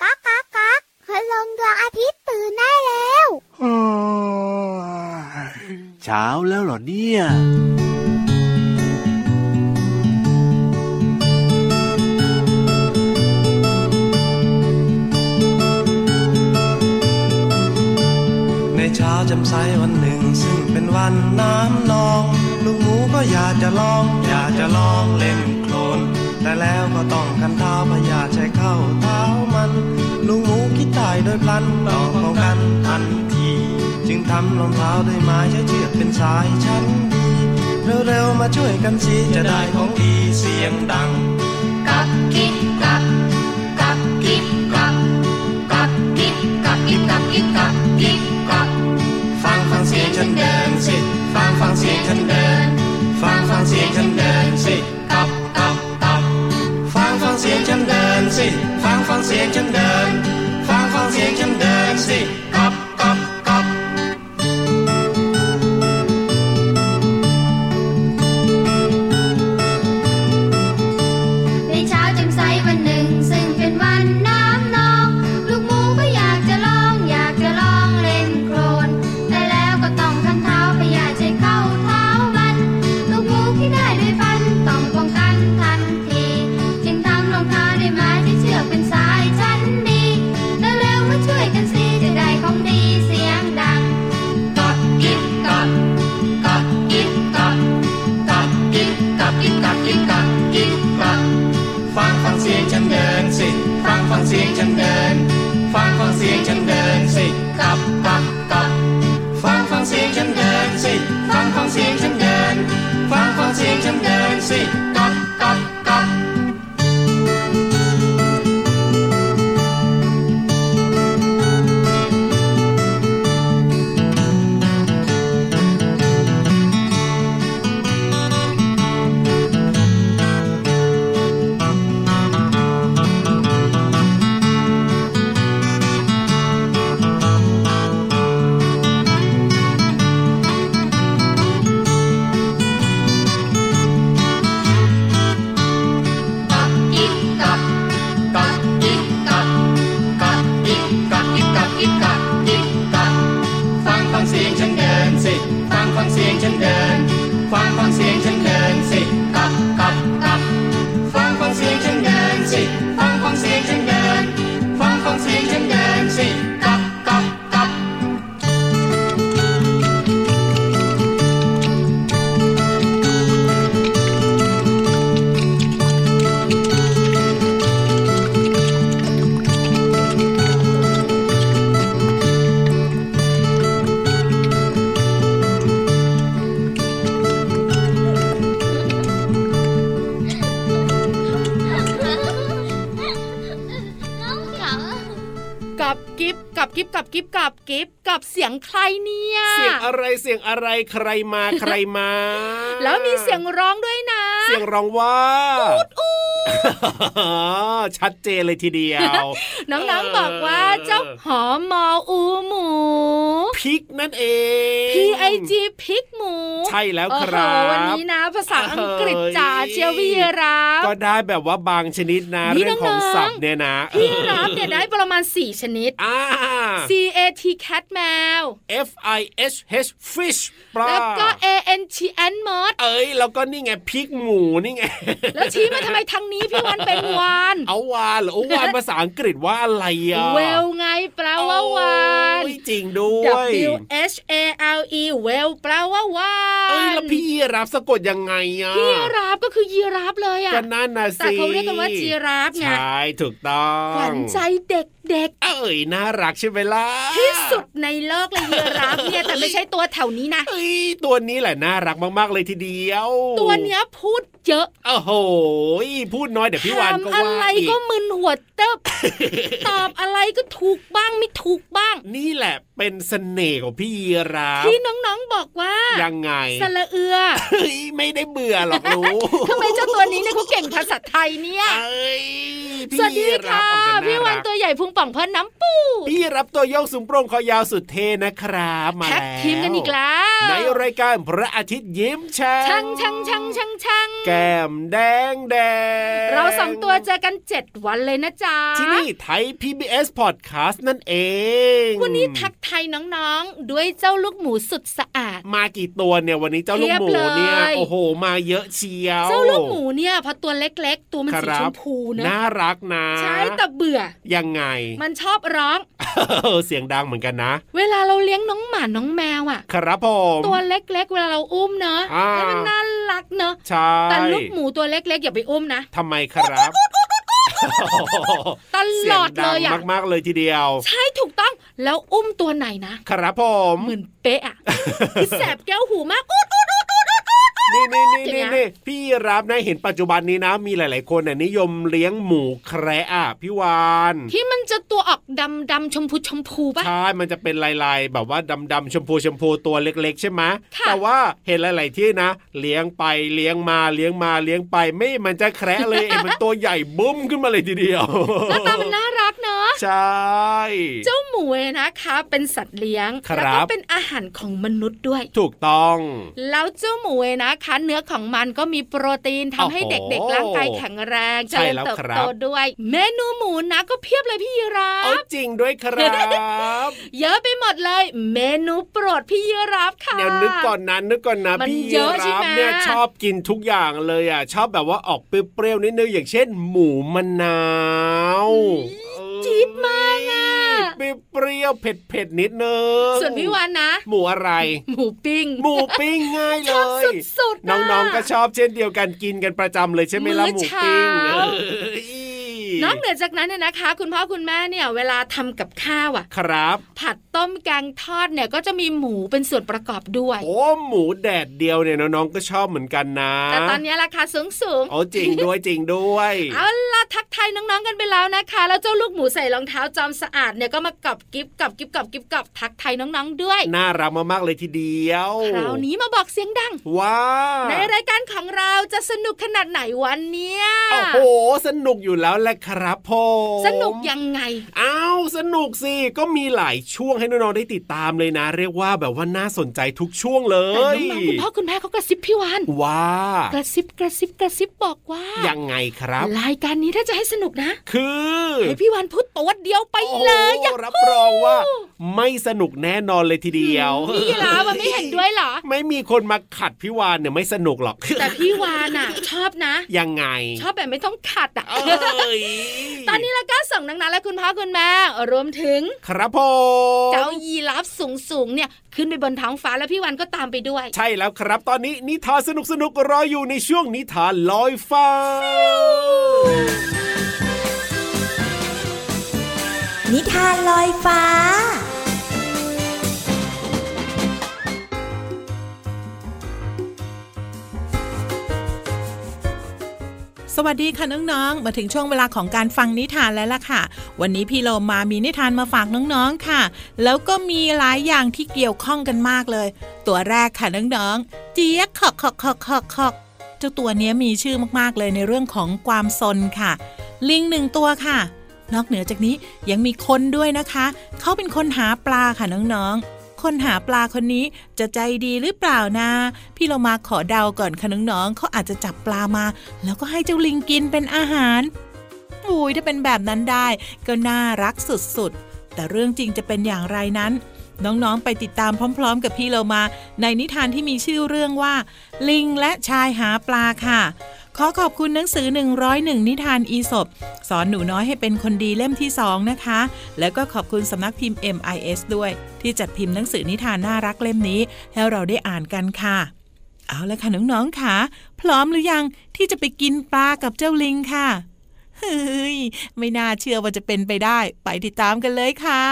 ก๊ากก๊ากก๊ากคืลงดวงอาทิตย์ตื่นได้แล้วเช้าแล้วเหรอเนี่ยในเช้าจำใสวันหนึ่ง ซึ่งเป็นวันน้ำนอง ลูกหมูก็อยากจะลอง อยากจะลองเล่น แต่แล้วก็ต้องกันเท้าพยาใช้เข้าเท้ามันลูกหมูคิดตายโดยพลันต้องป้องกันทันที จึงทำรองเท้าด้วยไม้ใช้เชือกเป็นสายชั้นดีเร็วๆมาช่วยกันสิจะได้ของดีเสียงดัง กับกิ๊บกับกับกิ๊บกับกับกิ๊บกับกิ๊บกับกิ๊บกับกิ๊บกับฟังฟังเสียงฉันเดินสิ ฟังฟังเสียงฉันเดิน ฟังฟังเสียงฉันเดินสิ ฟังฟั เสียงฉันเดินฟังฟังเสียงฉันเดินสิกับกับกับ ใครเนี่ย เสียงอะไรเสียงอะไรใครมาใครมา แล้วมีเสียงร้องด้วยนะ เสียงร้องว่า ชัดเจนเลยทีเดียว น้องๆบอกว่าเจ้าหอมออูหมูพิกนั่นเอง P I G พิกหมู ใช่แล้วโอ้คโหรับวันนี้นะ ภาษาอังกฤษเอ้ยจ๋าเชียวพี่รับก็ได้แบบว่าบางชนิดนะนี่เรื่องของน้องๆศัพท์เนี่ยนะพี่รับเนี่ยได้ประมาณ 4 ชนิดอ่า C A T cat แมว F I H H fish ปลาแล้วก็ A N T N มดเอ้ยแล้วก็นี่ไงพริกหมูนี่ไงแล้วชี้มาทำไมทางนี้พี่วันเป็นวานเอาวานเหรอเอาวานภาษาอังกฤษว่าอะไรอะเวลไงแปลว่าวานโอ้ยจริงด้วย W H A L E เวลแปลว่าวาเอ้ยนแล้วพี่รับสะกดยังไงอะพี่ราฟก็คือยีราฟเลยอะก็นั่นนะสิแต่เขาเรียกกันว่าจีราฟไงใช่ถูกต้องขวัญใจเด็ก เอ้ยน่ารักใช่ไหมล่ะๆที่สุดในโลกเลยยีราฟเนี่ยแต่ไม่ใช่ตัวแถวนี้นะเอ้ยตัวนี้แหละน่ารักมากๆเลยทีเดียว ตัวเนี้ยพูดเยอะโอ้โหพูดน้อยเดี๋ยวพี่วานก็ถามอะว่าไรอีกก็มึนหัวเติบตอบอะไรก็ถูกบ้างไม่ถูกบ้าง นี่แหละเป็นเสน่ห์ของพี่ยีราฟที่น้องๆบอกว่า ยังไงสระเอือเฮ้ยไม่ได้เบื่อหรอกรู้ทำไมเจ้าตัวนี้เนี่ยเขาเก่งภาษาไทยเนี่ยเอ้ยพี่สวัสดียีราฟค่ะจะน่าพี่วันรักตัวใหญ่พุงป่องเพิ่นน้ำปูพี่รับตัวโยกสูงโปร่งคอยาวสุดเท่นะครับมาแท็กแล้วทีมกันอีกแล้วในรายการพระอาทิตย์ยิ้มแฉ่ช่างช่างช่างช่างช่างแก้มแดงแดงเราสองตัวเจอกันเจ็ดวันเลยนะจ๊ะที่นี่ไทย PBS Podcast นั่นเอง วันนี้ทักไทายน้องๆ ด้วยเจ้าลูกหมูสุดสะอาด มากี่ตัวเนี่ยวันนี้เจ้าลูกหมูเพียบเลยเนี่ยโอ้โห มาเยอะเชียวเจ้าลูกหมูเนี่ยพอตัวเล็กๆ ตัวมันคสีรัชบมพูนะน่ารักนะใช่แต่เบื่อยังไงมันชอบร้องเสียงดังเหมือนกันนะ เวลาเราเลี้ยงน้องหมาน้องแมวอะ ครับผมตัวเล็กๆ เวลาเราอุ้มเนอะอ่าแล้วมันน่ารักเนอะใช่แต่ลูกหมูตัวเล็กๆอย่าไปอุ้มนะทำไมครับตลอดเลยอะมากๆเลยทีเดียว ใช่ถูกต้องแล้วอุ้มตัวไหนนะครับผมเหมือนเป๊ะอะคือแสบแก้วหูมากอุ๊ดอุ๊ดอุ๊ดอุ๊ดอุ๊ด นี่นี่นี่อย่างเงี้นี่ยนี่พี่รับนะเห็นปัจจุบันนี้นะ มีหลาย ๆ คนน่ะนิยมเลี้ยงหมูแคระอะพี่วานที่มันจะตัวออกดำดำๆชมพูชมพูป่ะใช่มันจะเป็นลายๆ แบบว่าดำๆชมพูชมพูตัวเล็ก ๆ ใช่ไหมค่ะแต่ว่าเห็นหลาย ๆ ที่นะ เลี้ยงไปเลี้ยงมาเลี้ยงมาเลี้ยงไปไม่มันจะแคระเลยเห็นมันตัวใหญ่บุ้มขึ้นมาเลยทีเดียวหน้าตามันน่ารักเนอะใช่ เจ้าหมูเนี่ยนะคะเป็นสัตว์เลี้ยงครับแล้วก็เป็นอาหารของมนุษย์ด้วย ถูกต้อง แล้วเจ้าหมูเนี่ยนะคะ เนื้อของมันก็มีโปรตีนทำให้โอ้โหเด็กๆร่างกายแข็งแรงเจใช่ริญแล้วเติบครับโตด้วย เมนูหมูนะก็เพียบเลยพี่ยีราเอาฟจริงด้วยครับเยอะไปหมดเลย เมนูโปรดพี่ยีราฟค่ะเดี๋ยวนึกก่อนนะนึกก่อนนะมันพี่เยอะใช่รับไหมเนี่ยชอบกินทุกอย่างเลยอะชอบแบบว่าออกเปรี้ยวๆนิดนึงอย่างเช่น หมูมะนาวเออ จี๊ดมากอะเปรี้ยวๆเผ็ดๆนิดนึงส่วนพี่วานนะ หมูอะไร หมูปิ้ง หมูปิ้งง่ายเลชอบยสุดๆน้องๆก็ชอบเช่นเดียวกันกินกันประจำเลยใช่ไหมล่ะมื้อหมูปิ้งเช้าเอ้ย นอกเหนือจากนั้นเนี่ยนะคะ คุณพ่อคุณแม่เนี่ยเวลาทำกับข้าวอะ ครับ ผัดต้มแกงทอดเนี่ยก็จะมีหมูเป็นส่วนประกอบด้วย โอ้หมูแดดเดียวเนี่ยน้องๆก็ชอบเหมือนกันนะ แต่ตอนนี้ราคาสูงสูงๆโอ้จริงด้วยจริงด้วย เอาล่ะทักทายน้องๆกันไปแล้วนะคะ แล้วเจ้าลูกหมูใส่รองเท้าจอมสะอาดเนี่ยก็มากับกิฟกับกิฟกับกิฟกับทักทายน้องๆด้วย น่ารักมากๆเลยทีเดียวคราวนี้มาบอกเสียงดังว้าในรายการของเราจะสนุกขนาดไหนวันเนี้ยโอ้โหสนุกอยู่แล้วแหละครับผมสนุกยังไงอ้าวสนุกสิก็มีหลายช่วงให้น้องๆได้ติดตามเลยนะ เรียกว่าแบบว่าน่าสนใจทุกช่วงเลแต่ยน้องๆคุณพ่อคุณแม่เขากระซิบพี่วานว่ากระซิบกระซิบกระซิบบอกว่า ยังไงครับ รายการนี้ถ้าจะให้สนุกนะ คือให้พี่วานพูดตัวเดียวไปโอ้เลยโหอย่ารับรองว่า ไม่สนุกแน่นอนเลยทีเดียวพี่ลามันไม่เห็นด้วยเหรอ ไม่มีคนมาขัดพี่วานเนี่ยไม่สนุกหรอกแต่พี่วานอะ ชอบนะ ยังไง ชอบแบบไม่ต้องขัดอะเอ้ยตอนนี้แล้วก็ส่งนังๆและคุณพ่อคุณแม่รวมถึง ครับผมเจ้ายีราฟสูงสูงๆเนี่ยขึ้นไปบนท้องฟ้าแล้วพี่วันก็ตามไปด้วย ใช่แล้วครับ ตอนนี้นิทานสนุกสนุกๆรออยู่ในช่วงนิทานลอยฟ้า นิทานลอยฟ้า สวัสดีค่ะน้องๆ มาถึงช่วงเวลาของการฟังนิทานแล้วล่ะค่ะ วันนี้พี่โลมามีนิทานมาฝากน้องๆค่ะ แล้วก็มีหลายอย่างที่เกี่ยวข้องกันมากเลย ตัวแรกค่ะน้องๆ เจี๊ยกขอกขอกขอกขอกขอกเจ้าตัวนี้มีชื่อมากๆเลยในเรื่องของความซนค่ะ ลิงหนึ่งตัวค่ะ นอกเหนือจากนี้ยังมีคนด้วยนะคะ เขาเป็นคนหาปลาค่ะน้องๆ คนหาปลาคนนี้จะใจดีหรือเปล่านะ พี่เรามาขอเดาก่อนคะน้องๆเขาอาจจะจับปลามา แล้วก็ให้เจ้าลิงกินเป็นอาหารอุ้ยถ้าเป็นแบบนั้นได้ ก็น่ารักสุดๆ แต่เรื่องจริงจะเป็นอย่างไรนั้น น้องๆ ไปติดตามพร้อม ๆ กับพี่เรามา ในนิทานที่มีชื่อเรื่องว่า ลิงและชายหาปลาค่ะ ขอขอบคุณหนังสือ 101 นิทานอีสบสอนหนูน้อยให้เป็นคนดีเล่มที่ 2 นะคะ แล้วก็ขอบคุณสำนักพิมพ์ MIS ด้วย ที่จัดพิมพ์หนังสือนิทานน่ารักเล่มนี้ ให้เราได้อ่านกันค่ะ เอาละค่ะน้องๆค่ะ พร้อมหรือยังที่จะไปกินปลากับเจ้าลิงค่ะเฮ้ยไม่น่าเชื่อว่าจะเป็นไปได้ ไปติดตามกันเลยค่ะ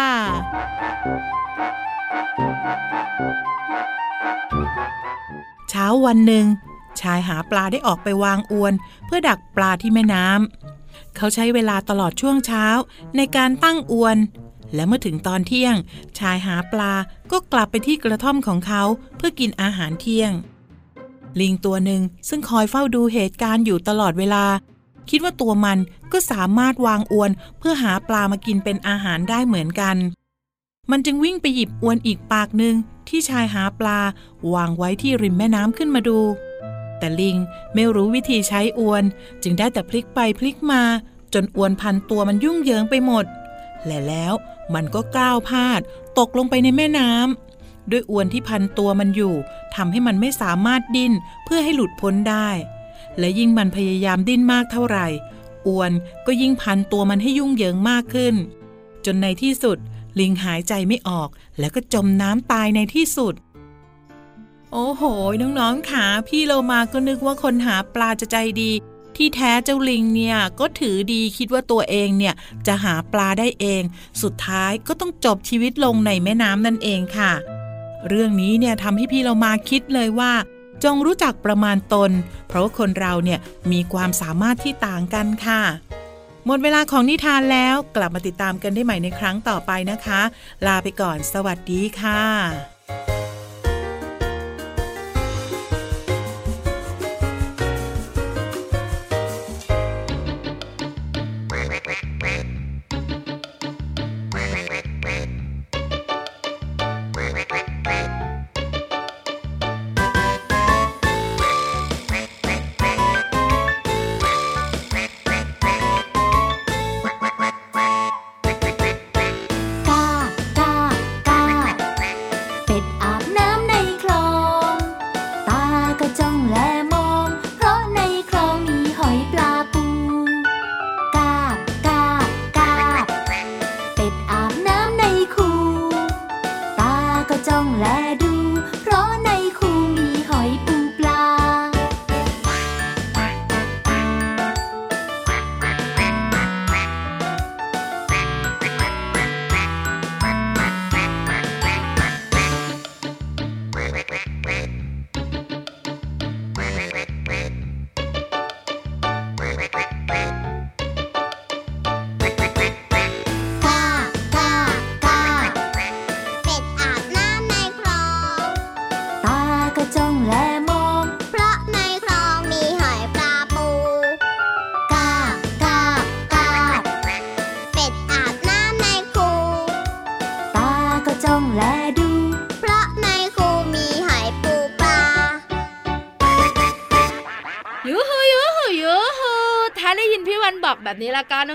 เช้าวันหนึ่ง ชายหาปลาได้ออกไปวางอวน เพื่อดักปลาที่แม่น้ำเขาใช้เวลาตลอดช่วงเช้าในการตั้งอวน และเมื่อถึงตอนเที่ยง ชายหาปลาก็กลับไปที่กระท่อมของเขาเพื่อกินอาหารเที่ยง ลิงตัวหนึ่งซึ่งคอยเฝ้าดูเหตุการณ์อยู่ตลอดเวลา คิดว่าตัวมันก็สามารถวางอวน เพื่อหาปลามากินเป็นอาหารได้เหมือนกัน มันจึงวิ่งไปหยิบอวนอีกปากหนึ่งที่ชายหาปลาวางไว้ที่ริมแม่น้ำขึ้นมาดู แต่ลิงไม่รู้วิธีใช้อวน จึงได้แต่พลิกไปพลิกมา จนอวนพันตัวมันยุ่งเหยิงไปหมด และแล้วมันก็ก้าวพลาด ตกลงไปในแม่น้ำด้วยอวนที่พันตัวมันอยู่ทำให้มันไม่สามารถดิ้นเพื่อให้หลุดพ้นได้ และยิ่งมันพยายามดิ้นมากเท่าไหร่ อวนก็ยิ่งพันตัวมันให้ยุ่งเหยิงมากขึ้น จนในที่สุด ลิงหายใจไม่ออก แล้วก็จมน้ำตายในที่สุด โอ้โห น้องๆค่ะพี่โลมาก็นึกว่าคนหาปลาจะใจดี ที่แท้เจ้าลิงเนี่ยก็ถือดีคิดว่าตัวเองเนี่ยจะหาปลาได้เอง สุดท้ายก็ต้องจบชีวิตลงในแม่น้ำนั่นเองค่ะ เรื่องนี้เนี่ยทำให้พี่เรามาคิดเลยว่า จงรู้จักประมาณตน เพราะว่าคนเราเนี่ยมีความสามารถที่ต่างกันค่ะหมดเวลาของนิทานแล้วกลับมาติดตามกันได้ใหม่ในครั้งต่อไปนะคะ ลาไปก่อนสวัสดีค่ะ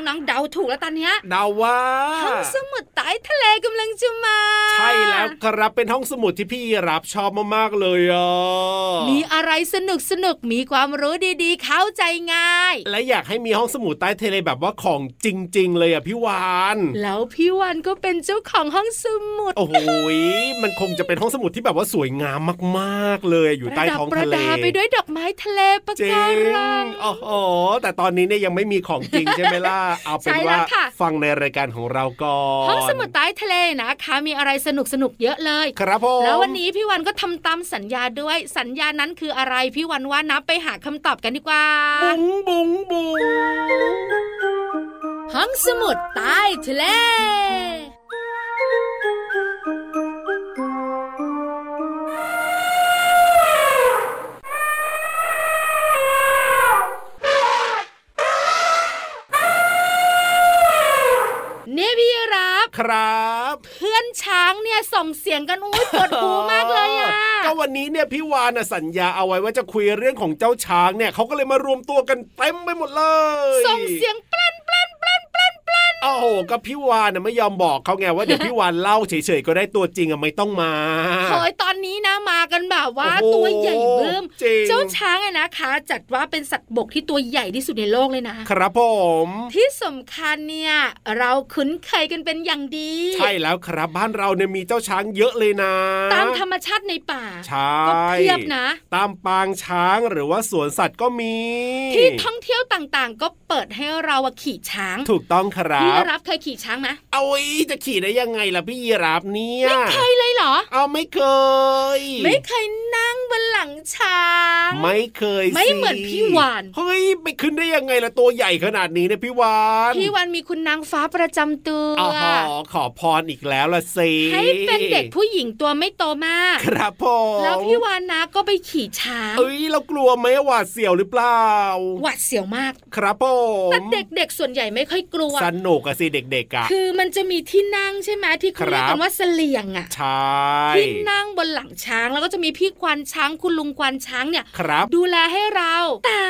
นี้ละกันน้องๆเดาถูกแล้วตอนเนี้ยเดาว่าห้องสมุด ใต้ทะเลกำลังจะมา ใช่แล้วครับเป็นห้องสมุดที่พี่รับชอบมากๆเลยอะมีอะไรสนุกสนุกมีความรู้ดีๆ เข้าใจง่าย และอยากให้มีห้องสมุดใต้ทะเลแบบว่าของจริง ๆ เลยอะพี่วานแล้วพี่วันก็เป็นเจ้าของห้องสมุดโอ้โหยมันคงจะเป็นห้องสมุดที่แบบว่าสวยงามมากๆ เลยอยู่ใต้ท้องประทะเลดาไปด้วยดอกไม้ทะเลปะจริการังงโอ้โหแต่ตอนนี้เนี่ยยังไม่มีของจริงใช่ไหมล่ะเอาเป็นใช่แล้วว่าค่ะฟังในรายการของเราก่อนห้องสมุดใต้ทะเลนะคะ มีอะไรสนุกสนุกๆเยอะเลย ครับผมแล้ววันนี้พี่วันก็ทำตามสัญญาด้วย สัญญานั้นคืออะไรพี่วันว่านับไปหาคำตอบกันดีกว่า บุ้งบุ้งบุ้งห้องสมุดใต้ทะเล รับ ครับ เพื่อนช้างเนี่ยส่งเสียงกันอุ้ยปวดหูมากเลยอะก็วันนี้เนี่ยพี่วานน่ะสัญญาเอาไว้ว่าจะคุยเรื่องของเจ้าช้างเนี่ยเขาก็เลยมารวมตัวกันเต็มไปหมดเลย ส่งเสียงแปลนแปลนแปลนแปลนแปลน โอ้โหก็พี่วานน่ะไม่ยอมบอกเขาไงว่าเดี๋ยวพี่วานเล่าเฉยๆก็ได้ตัวจริงอะไม่ต้องมาโอยตอนนี้นะมากันแบบว่าโอ้โหตัวใหญ่เบิ่มจริงเจ้าช้างอะนะคะ จัดว่าเป็นสัตว์บกที่ตัวใหญ่ที่สุดในโลกเลยนะครับผมที่สำคัญเนี่ยเราคุ้นเคยกันเป็นอย่างดี ใช่แล้วครับบ้านเราเนี่ยมีเจ้าช้างเยอะเลยนะ ตามธรรมชาติในป่าใช่ก็เพียบนะ ตามปางช้างหรือว่าสวนสัตว์ก็มี ที่ท่องเที่ยวต่างๆ ก็เปิดให้เราอะขี่ช้าง ถูกต้องครัพี่บรับฟเคยขี่ช้างไหมเอาไว้จะขี่ได้ยังไงล่ะพี่ยีราฟเนี่ยไม่เคยเลยเหรอ เอาไม่เคย ไม่เคยนั่งบนหลังช้าง ไม่เคย ไม่สิเหมือนพี่วานเฮ้ยไปขึ้นได้ยังไงล่ะตัวใหญ่ขนาดนี้เนี่ยพี่วานพี่วันมีคุณนางฟ้าประจำตัวอ๋อขอพรอีกแล้วล่ะสิให้เป็นเด็กผู้หญิงตัวไม่โตมาก ครับผมแล้วพี่วานนะก็ไปขี่ช้างเอ้ยเรากลัวไหมหวาดเสียวหรือเปล่าหวาดเสียวมาก ครับผมแต่เด็กๆส่วนใหญ่ไม่ค่อยกลัวสนุกอะสิเด็กๆอะคือมันจะมีที่นั่งใช่ไหมที่เขาเรียกครักับนว่าเสลียงอะใช่ที่นั่งบนหลังช้างแล้วก็จะมีพี่ควานช้างคุณลุงควานช้างเนี่ยครับ ดูแลให้เราแต่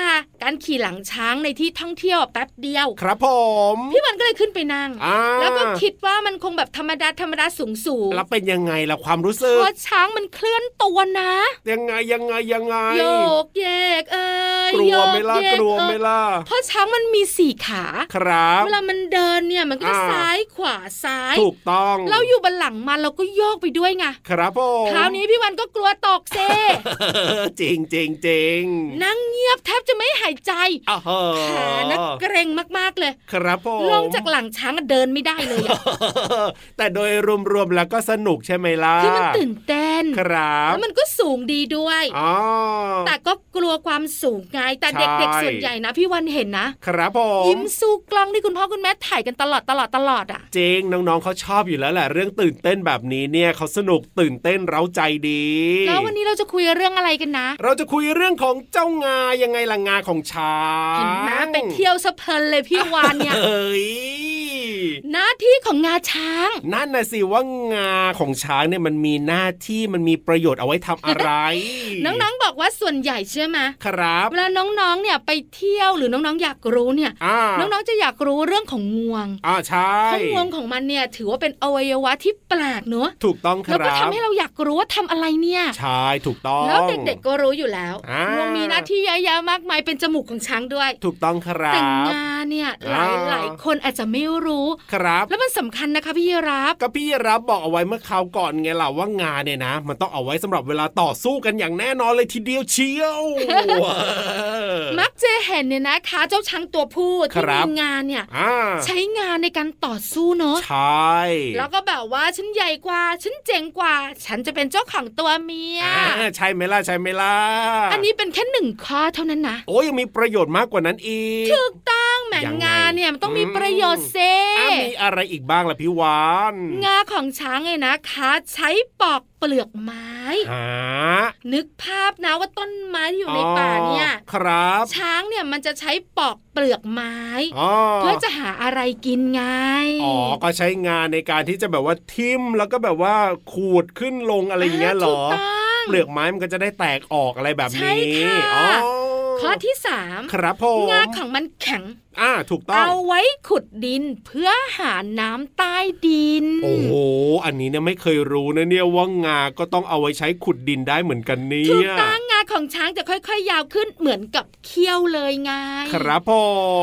การขี่หลังช้างในที่ท่องเที่ยวอะแป๊บเดียว ครับผมพี่วันก็เลยขึ้นไปนั่งอ่าแล้วก็คิดว่ามันคงแบบธรรมดาธรรมดาสูงสูงแล้วเป็นยังไงล่ะความรู้สึกเพราะช้างมันเคลื่อนตัวนะ ยังไงยังไงยังไงโยกเยกเอ้ยกลัวไหมล่ะโยเยกลัวไหมเอ้ยล่ะเพราะช้างมันมีสี่ขาครับเวลามันเดินเนี่ยมันก็จะอ่าซ้ายขวาซ้าย ถูกต้อง เราอยู่บนหลังมันเราก็โยกไปด้วยไง ครับผมคราวนี้พี่วันก็กลัวตกเซจริงจริงจริงนั่งเงียบแทบจะไม่หายใจอ้าวเหรอขานะเกรงมากๆเลย ครับผมลงจากหลังช้างอะเดินไม่ได้เลยอะแต่โดยรวมๆแล้วก็สนุกใช่ไหมล่ะคือมันตื่นเต้นครับแล้วมันก็สูงดีด้วยอ๋อแต่ก็กลัวความสูงไงแต่ใช่เด็กๆส่วนใหญ่นะพี่วันเห็นนะครับผมยิ้มสู้กล้องที่คุณพ่อคุณแม่ถ่ายกันตลอดตลอดตลอดอะจริงน้องๆเขาชอบอยู่แล้วแหละเรื่องตื่นเต้นแบบนี้เนี่ยเขาสนุกตื่นเต้นเร้าใจดีแล้ววันนี้เราจะคุยเรื่องอะไรกันนะ เราจะคุยเรื่องของเจ้างายังไงล่ะงาของช้างเห็นไหมไปเที่ยวสะเพลินเลยพี่วานเนี่ยเอ้ยหน้าที่ของงาช้าง นั่นนะสิว่างาของช้างเนี่ยมันมีหน้าที่มันมีประโยชน์เอาไว้ทำอะไร น้องๆบอกว่าส่วนใหญ่เชื่อไหมครับเวลาน้องๆเนี่ยไปเที่ยวหรือน้องๆอยากรู้เนี่ยอ่าน้องๆจะอยากรู้เรื่องของงวงอ่าใช่เพราะงวงของมันเนี่ยถือว่าเป็นอวัยวะที่แปลกเนอะถูกต้องคแล้วก็รัทำบให้เราอยากรู้ว่าทำอะไรเนี่ยใช่ถูกต้องแล้วเด็กๆก็รู้อยู่แล้วอ่างวงมีหน้าที่เยอะแยะมากมายเป็นจมูกของช้างด้วย ถูกต้องครัแต่บงาเนี่ยหลายอ่าหลายคนอาจจะไม่รู้ครับ แล้วมันสำคัญนะคะพี่รับก็พี่รับบอกเอาไว้เมื่อคราวก่อนไงล่ะว่างาเนี่ยนะ มันต้องเอาไว้สำหรับเวลาต่อสู้กันอย่างแน่นอนเลยทีเดียวเชียวมักจะเห็นเนี่ยนะคะ เจ้าช้างตัวผู้ที่ครัมีบงานเนี่ยอ่าใช้งานในการต่อสู้เนอะใช่ แล้วก็แบบว่าฉันใหญ่กว่า ฉันเจ๋งกว่า ฉันจะเป็นเจ้าของตัวเมียอ่าใช่ไหมล่ะใช่ไหมล่ะอันนี้เป็นแค่หนึ่งข้อเท่านั้นนะโอ้ยังมีประโยชน์มากกว่านั้นอีกถูกต้อง แหมยังไงงาเนี่ยมันต้องมีอืมประโยชน์เซอะมีอะไรอีกบ้างล่ะพี่วานงาของช้างไงนะคะ ใช้ปอกเปลือกไม้หานึกภาพนะว่าต้นไม้ที่อยู่ในป่าเนี่ยอ๋อครับ ช้างเนี่ยมันจะใช้ปอกเปลือกไม้อ๋อเพื่อจะหาอะไรกินไง อ๋อ ก็ใช้งานในการที่จะแบบว่าทิ่มแล้วก็แบบว่าขูดขึ้นลงอะไรอย่างเงี้ยเหรถูอกต้องเปลือกไม้มันก็จะได้แตกออกอะไรแบบใช่นี้ค่ะอ๋อข้อที่สามครับผมงาของมันแข็งอ่าถูกต้องเอาไว้ขุดดินเพื่อหาน้ำใต้ดิน โอ้โหอันนี้เนี่ยไม่เคยรู้นะเนี่ยว่างาก็ต้องเอาไว้ใช้ขุดดินได้เหมือนกันเนี่ถูกยต้องงาของช้างจะค่อย ๆ ยาวขึ้นเหมือนกับเขี้ยวเลยไงครับผ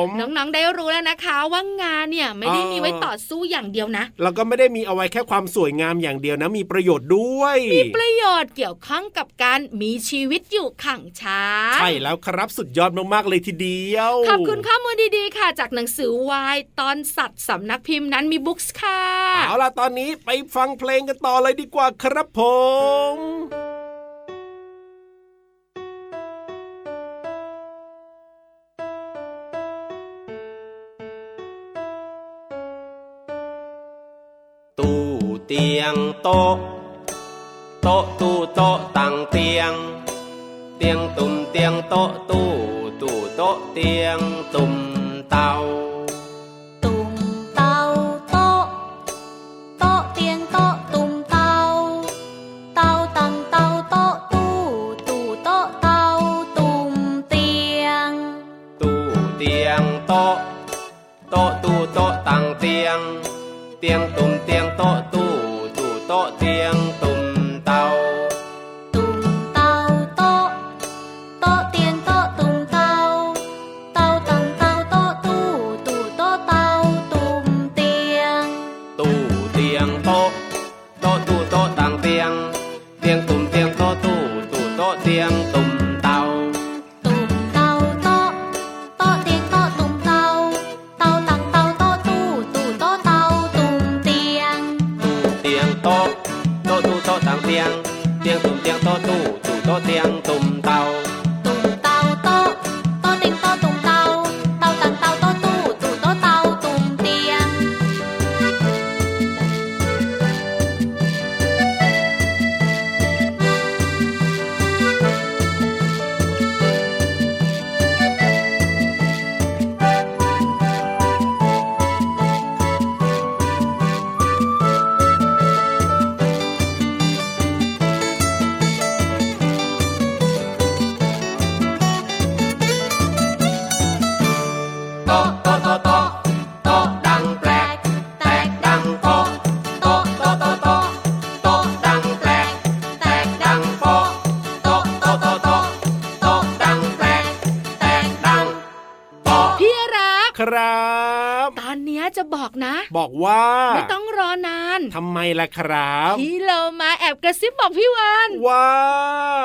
มน้องๆได้รู้แล้วนะคะว่างาเนี่ยไม่ได้อ่ามีมีไว้ต่อสู้อย่างเดียวนะแล้วก็ไม่ได้มีเอาไว้แค่ความสวยงามอย่างเดียวนะ มีประโยชน์ด้วย มีประโยชน์เกี่ยวข้องกับการมีชีวิตอยู่ขังช้างใช่แล้วครับสุดยอดมากๆเลยทีเดียวขอบคุณข้อมูลดีๆค่ะจากหนังสือวายตอนสัตว์สำนักพิมพ์นั้นมีบุ๊กส์ค่ะ เอาล่ะตอนนี้ไปฟังเพลงกันต่อเลยดีกว่าครับผมตู้เตียงโต๊ะโต๊ะตู้โต๊ะตั้งเตียง เตียงตุ่มเตียงโต๊ะตู้ตู้โต๊ะเตียงตุ่ม เตาตุ่มเตา อนานทำไมล่ะครับพี่เรามาแอบกระซิบบอกพี่วันว่า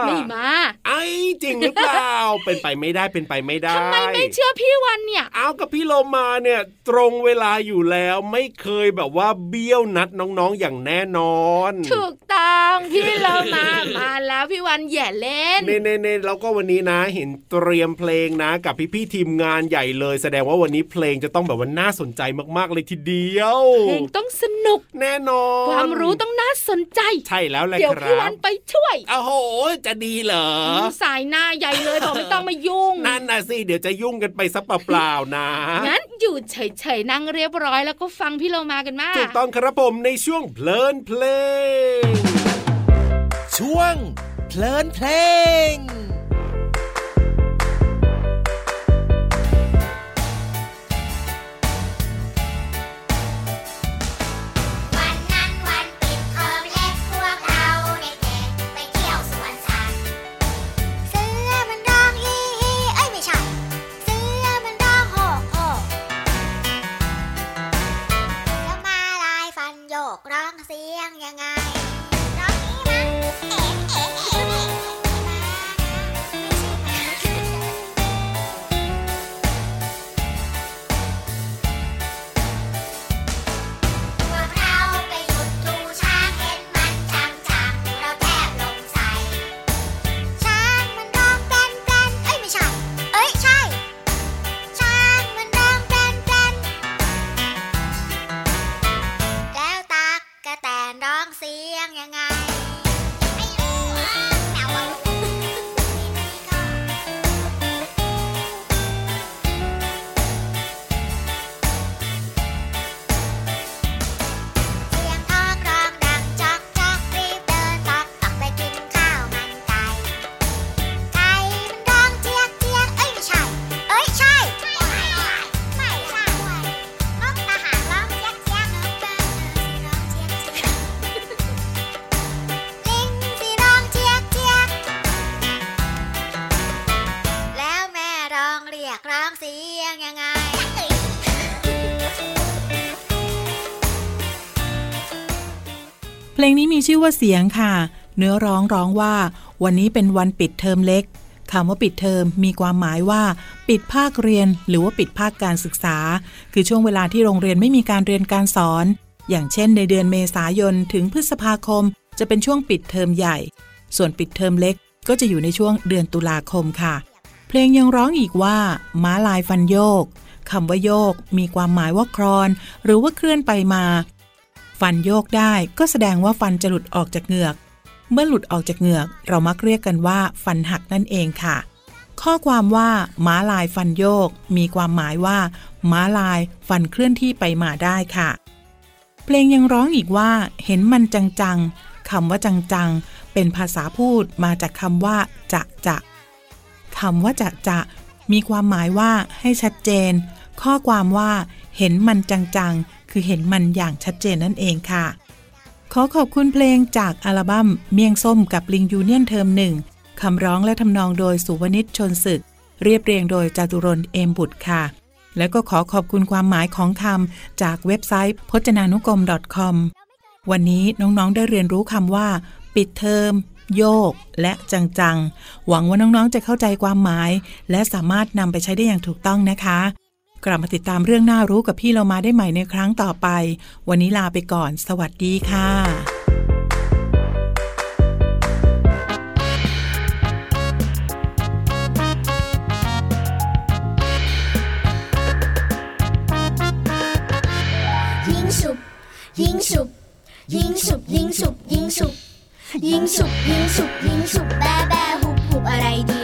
ไม่มาไอ้ จริงหรือเปล่า เป็นไปไม่ได้เป็นไปไม่ได้ทำไมไม่เชื่อพี่วันเนี่ย เอากับพี่โลมาเนี่ย ตรงเวลาอยู่แล้วไม่เคยแบบว่าเบี้ยวนัดน้องๆอย่างแน่นอน ถูกต้องพี่เรามามาแล้วพี่วันแย่เล่นเน่เน่เน่แล้วก็วันนี้นะ เห็นเตรียมเพลงนะ กับพี่ๆทีมงานใหญ่เลย แสดงว่าวันนี้เพลงจะต้องแบบว่าน่าสนใจมากๆเลยทีเดียวเพลงต้องสนุกแน่นอน ความรู้ต้องน่าสนใจ ใช่แล้วแหละเดี๋ยวคพี่รัวับนไปช่วยโอ้โหจะดีเหรอสายหน้าใหญ่เลยบอกไม่ต้องมายุ่ง นั่นน่ะสิเดี๋ยวจะยุ่งกันไปซะเปล่าๆนะ งั้นอยู่เฉยๆนั่งเรียบร้อยแล้วก็ฟังพี่เรามากันมาถูกต้องครับผมในช่วงเพลินเพลง ช่วงเพลินเพลง ngàn ngàn งนี้มีชื่อว่าเสียงค่ะ เนื้อร้องร้องว่า วันนี้เป็นวันปิดเทอมเล็กคำว่าปิดเทอมมีความหมายว่า ปิดภาคเรียน หรือว่าปิดภาคการศึกษา คือช่วงเวลาที่โรงเรียนไม่มีการเรียนการสอน อย่างเช่น ในเดือนเมษายนถึงพฤษภาคม จะเป็นช่วงปิดเทอมใหญ่ ส่วนปิดเทอมเล็ก ก็จะอยู่ในช่วงเดือนตุลาคมค่ะ เพลงยังร้องอีกว่า ม้าลายฟันโยกคำว่าโยก มีความหมายว่าครอน หรือว่าเคลื่อนไปมา ฟันโยกได้ก็แสดงว่าฟันจะหลุดออกจากเหงือก เมื่อหลุดออกจากเหงือก เรามักเรียกกันว่า ฟันหักนั่นเองค่ะ ข้อความว่า ม้าลายฟันโยก มีความหมายว่า ม้าลายฟันเคลื่อนที่ไปมาได้ค่ะ เพลงยังร้องอีกว่า เห็นมันจังๆคำว่าจังๆ เป็นภาษาพูดมาจากคำว่า จะจะคำว่าจะจะมีความหมายว่าให้ชัดเจน ข้อความว่า เห็นมันจังๆ คือเห็นมันอย่างชัดเจนนั่นเองค่ะ ขอขอบคุณเพลงจากอัลบั้มเมียงส้มกับลิงยูเนียนเทอมหนึ่งคำร้องและทำนองโดยสุวนิชชนศึก เรียบเรียงโดยจตุรนเอมบุตรค่ะ แล้วก็ขอขอบคุณความหมายของคำจากเว็บไซต์พจนานุกรม .com วันนี้น้องๆได้เรียนรู้คำว่า ปิดเทอมโยก และจัง ๆ หวังว่าน้อง ๆ จะเข้าใจความหมาย และสามารถนำไปใช้ได้อย่างถูกต้องนะคะ กลับมาติดตามเรื่องน่ารู้กับพี่เรามาได้ใหม่ในครั้งต่อไป วันนี้ลาไปก่อน สวัสดีค่ะยิงสุบยิงสุบยิงสุบยิงสุบยิงสุบยิงสุบยิงสุบแบแบหุบหุบอะไรดี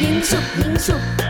迎出迎出。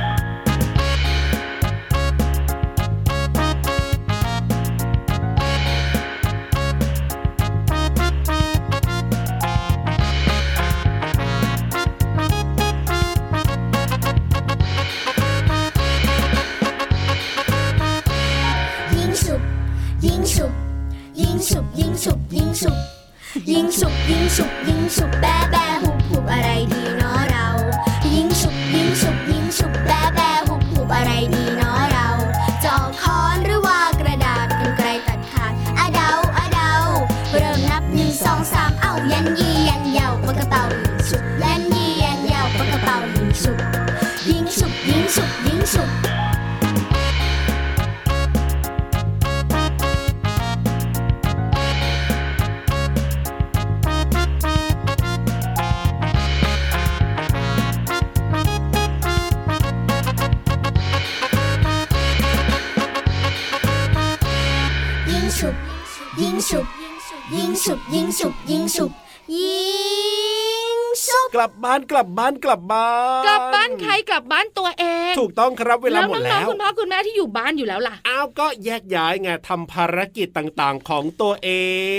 ลับบ้านกลับบ้านกลับบ้านกลับบ้านใครกลับบ้านตัวเอง ถูกต้องครับเวลาหมดน้แล้องวๆคุณพ่อคุณแม่ที่อยู่บ้านอยู่แล้วล่ะอ้าวก็แยกย้ายไงทำภารกิจต่างๆของตัวเอ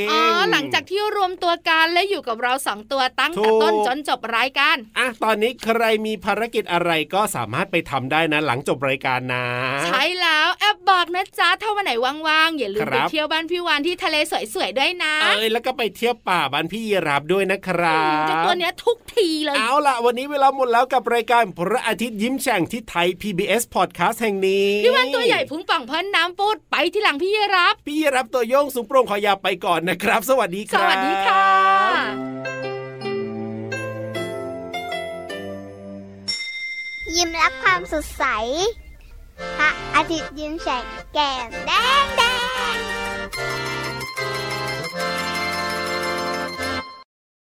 งอ๋อหลังจากที่รวมตัวกันและอยู่กับเราสองตัวตั้งแต่ถูกต้นจนจบรายการอะตอนนี้ใครมีภารกิจอะไรก็สามารถไปทำได้นะ หลังจบรายการนะ ใช่แล้วแอบบอกนะจ๊ะถ้าวันไหนว่างๆอย่าลืมคไปรับเที่ยวบ้านพี่วานที่ทะเลสวยๆด้วยนะเอ้ยแล้วก็ไปเที่ยวป่าบ้านพี่ยีรับด้วยนะครัเจ้าบตัวเนี้ยทุกทีเลย เอาล่ะ วันนี้เวลาหมดแล้วกับรายการพระอาทิตย์ยิ้มแฉ่งที่ไทย PBS Podcast แห่งนี้พี่วานตัวใหญ่พุงป่องพ่นน้ำปูดไปที่หลังพี่รับพี่ยีรับตัวโยงสูงโปร่งขอยาวไปก่อนนะครับ สวัสดีคสรับวัสดีค่ะยิ้มรับความสดใส พระอาทิตย์ยิ้มแฉกแก้มแดงแดง